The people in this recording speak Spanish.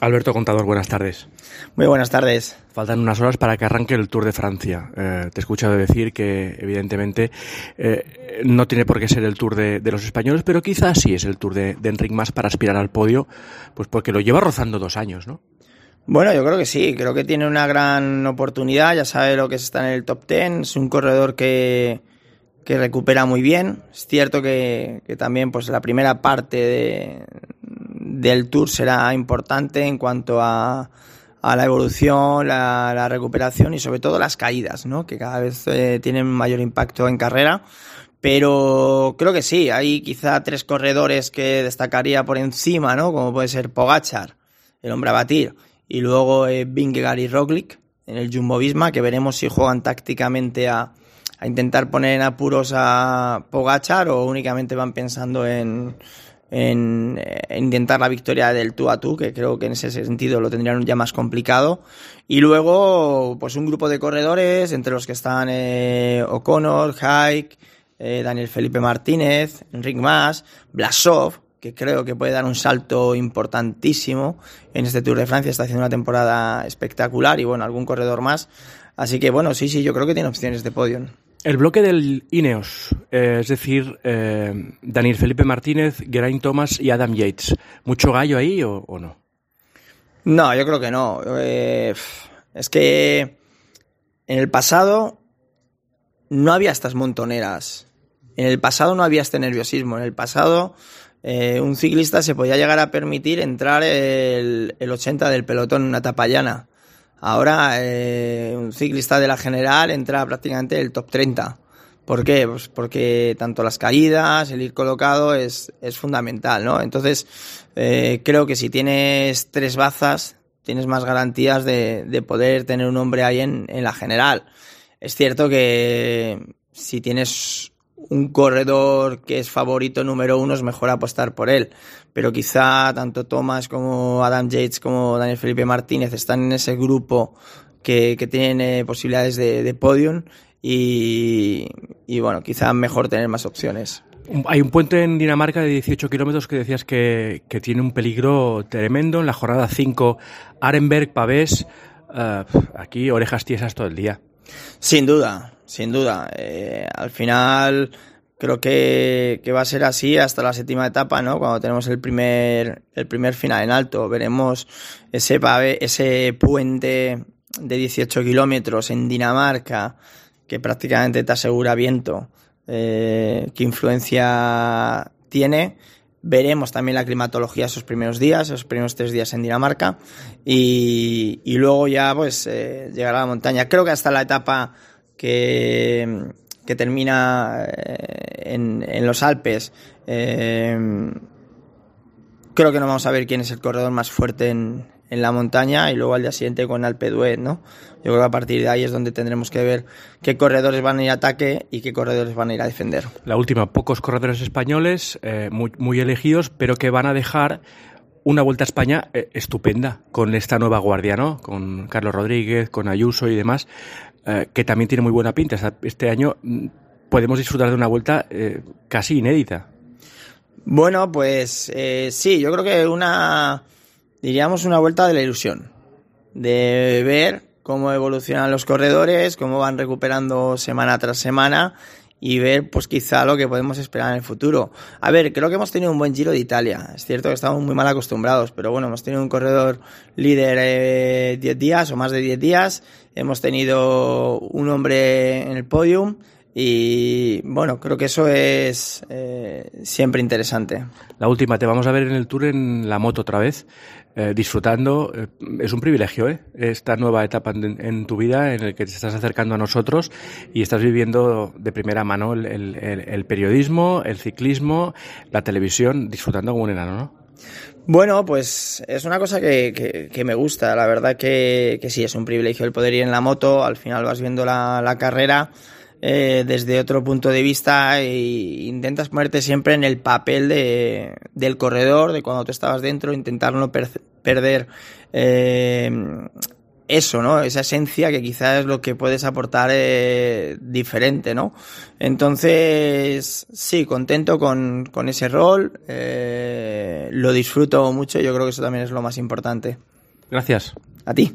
Alberto Contador, buenas tardes. Muy buenas tardes. Faltan unas horas para que arranque el Tour de Francia. Eh, te he escuchado decir que, evidentemente, eh, no tiene por qué ser el Tour de, los españoles, pero quizás sí es el Tour de, de Enric Mas para aspirar al podio, pues porque lo lleva rozando dos años, ¿no? Bueno, yo creo que sí, creo que tiene una gran oportunidad, ya sabe lo que es estar en el top ten, es un corredor que, que recupera muy bien. Es cierto que, que también pues la primera parte de, del Tour será importante en cuanto a, a la evolución, la, recuperación y sobre todo las caídas, ¿no? que cada vez eh, tienen mayor impacto en carrera. Pero creo que sí, hay quizá tres corredores que destacaría por encima, ¿no? Como puede ser Pogachar, el hombre a batir, y luego eh, Vingegaard y Roglic en el Jumbo Visma, que veremos si juegan tácticamente a, a intentar poner en apuros a Pogachar o únicamente van pensando en, en, intentar la victoria del tú a tú, que creo que en ese sentido lo tendrían ya más complicado. Y luego, pues un grupo de corredores, entre los que están eh, O'Connor, Haik, eh, Daniel Felipe Martínez, Enric Mas, Blasov, que creo que puede dar un salto importantísimo en este Tour de Francia, está haciendo una temporada espectacular y bueno, algún corredor más. Así que bueno, sí, sí, yo creo que tiene opciones de podio. El bloque del Ineos, eh, es decir, eh, Daniel Felipe Martínez, Geraint Thomas y Adam Yates. ¿Mucho gallo ahí o, no? No, yo creo que no. Eh, es que en el pasado no había estas montoneras. En el pasado no había este nerviosismo. En el pasado un ciclista se podía llegar a permitir entrar el, el 80 del pelotón en una etapa llana. Ahora eh, un ciclista de la general entra prácticamente el top 30. ¿Por qué? Pues porque tanto las caídas, el ir colocado es, es fundamental, ¿no? Entonces, eh, creo que si tienes tres bazas, tienes más garantías de, de poder tener un hombre ahí en, en la general. Es cierto que si tienes un corredor que es favorito número uno, es mejor apostar por él. Pero quizá tanto Thomas como Adam Yates como Daniel Felipe Martínez están en ese grupo que, que tienen posibilidades de, de podium y, y, bueno, quizá mejor tener más opciones. Hay un puente en Dinamarca de 18 kilómetros que decías que, que, tiene un peligro tremendo. En la jornada 5, Arenberg, Pavés, uh, aquí orejas tiesas todo el día. Sin duda, sin duda. Eh, al final creo que, que, va a ser así hasta la séptima etapa, ¿no? Cuando tenemos el primer, el primer final en alto. Veremos ese, ese puente de 18 kilómetros en Dinamarca que prácticamente te asegura viento. Eh, qué influencia tiene. Veremos también la climatología esos primeros días, esos primeros tres días en Dinamarca. Y, luego ya pues eh, llegará a la montaña. Creo que hasta la etapa que, termina eh, en, los Alpes. Eh, creo que no vamos a ver quién es el corredor más fuerte en, la montaña y luego al día siguiente con Alpe d'Huez, ¿no? Yo creo que a partir de ahí es donde tendremos que ver qué corredores van a ir a ataque y qué corredores van a ir a defender. La última, pocos corredores españoles, eh, muy, elegidos, pero que van a dejar una vuelta a España estupenda con esta nueva guardia, ¿no? Con Carlos Rodríguez, con Ayuso y demás, eh, que también tiene muy buena pinta. Este año mm, podemos disfrutar de una vuelta eh, casi inédita. Bueno, pues eh, sí, yo creo que una, diríamos, una vuelta de la ilusión. De ver cómo evolucionan los corredores, cómo van recuperando semana tras semana y ver pues quizá lo que podemos esperar en el futuro. A ver, creo que hemos tenido un buen Giro de Italia. Es cierto que estamos muy mal acostumbrados, pero bueno, hemos tenido un corredor líder 10 eh, días o más de 10 días. Hemos tenido un hombre en el podium y bueno, creo que eso es eh, siempre interesante. La última, te vamos a ver en el tour en la moto otra vez. Eh, disfrutando. Eh, es un privilegio, ¿eh? Esta nueva etapa en, en, tu vida en el que te estás acercando a nosotros y estás viviendo de primera mano el, el, el periodismo, el ciclismo, la televisión, disfrutando como un enano, ¿no? Bueno, pues es una cosa que, que, que me gusta. La verdad que, que, sí, es un privilegio el poder ir en la moto. Al final vas viendo la, la carrera eh, desde otro punto de vista e intentas ponerte siempre en el papel de, del corredor, de cuando tú estabas dentro, intentar no per perder eh, eso, ¿no? Esa esencia que quizás es lo que puedes aportar eh, diferente, ¿no? Entonces, sí, contento con, con ese rol, lo disfruto mucho, yo creo que eso también es lo más importante. Gracias. A ti.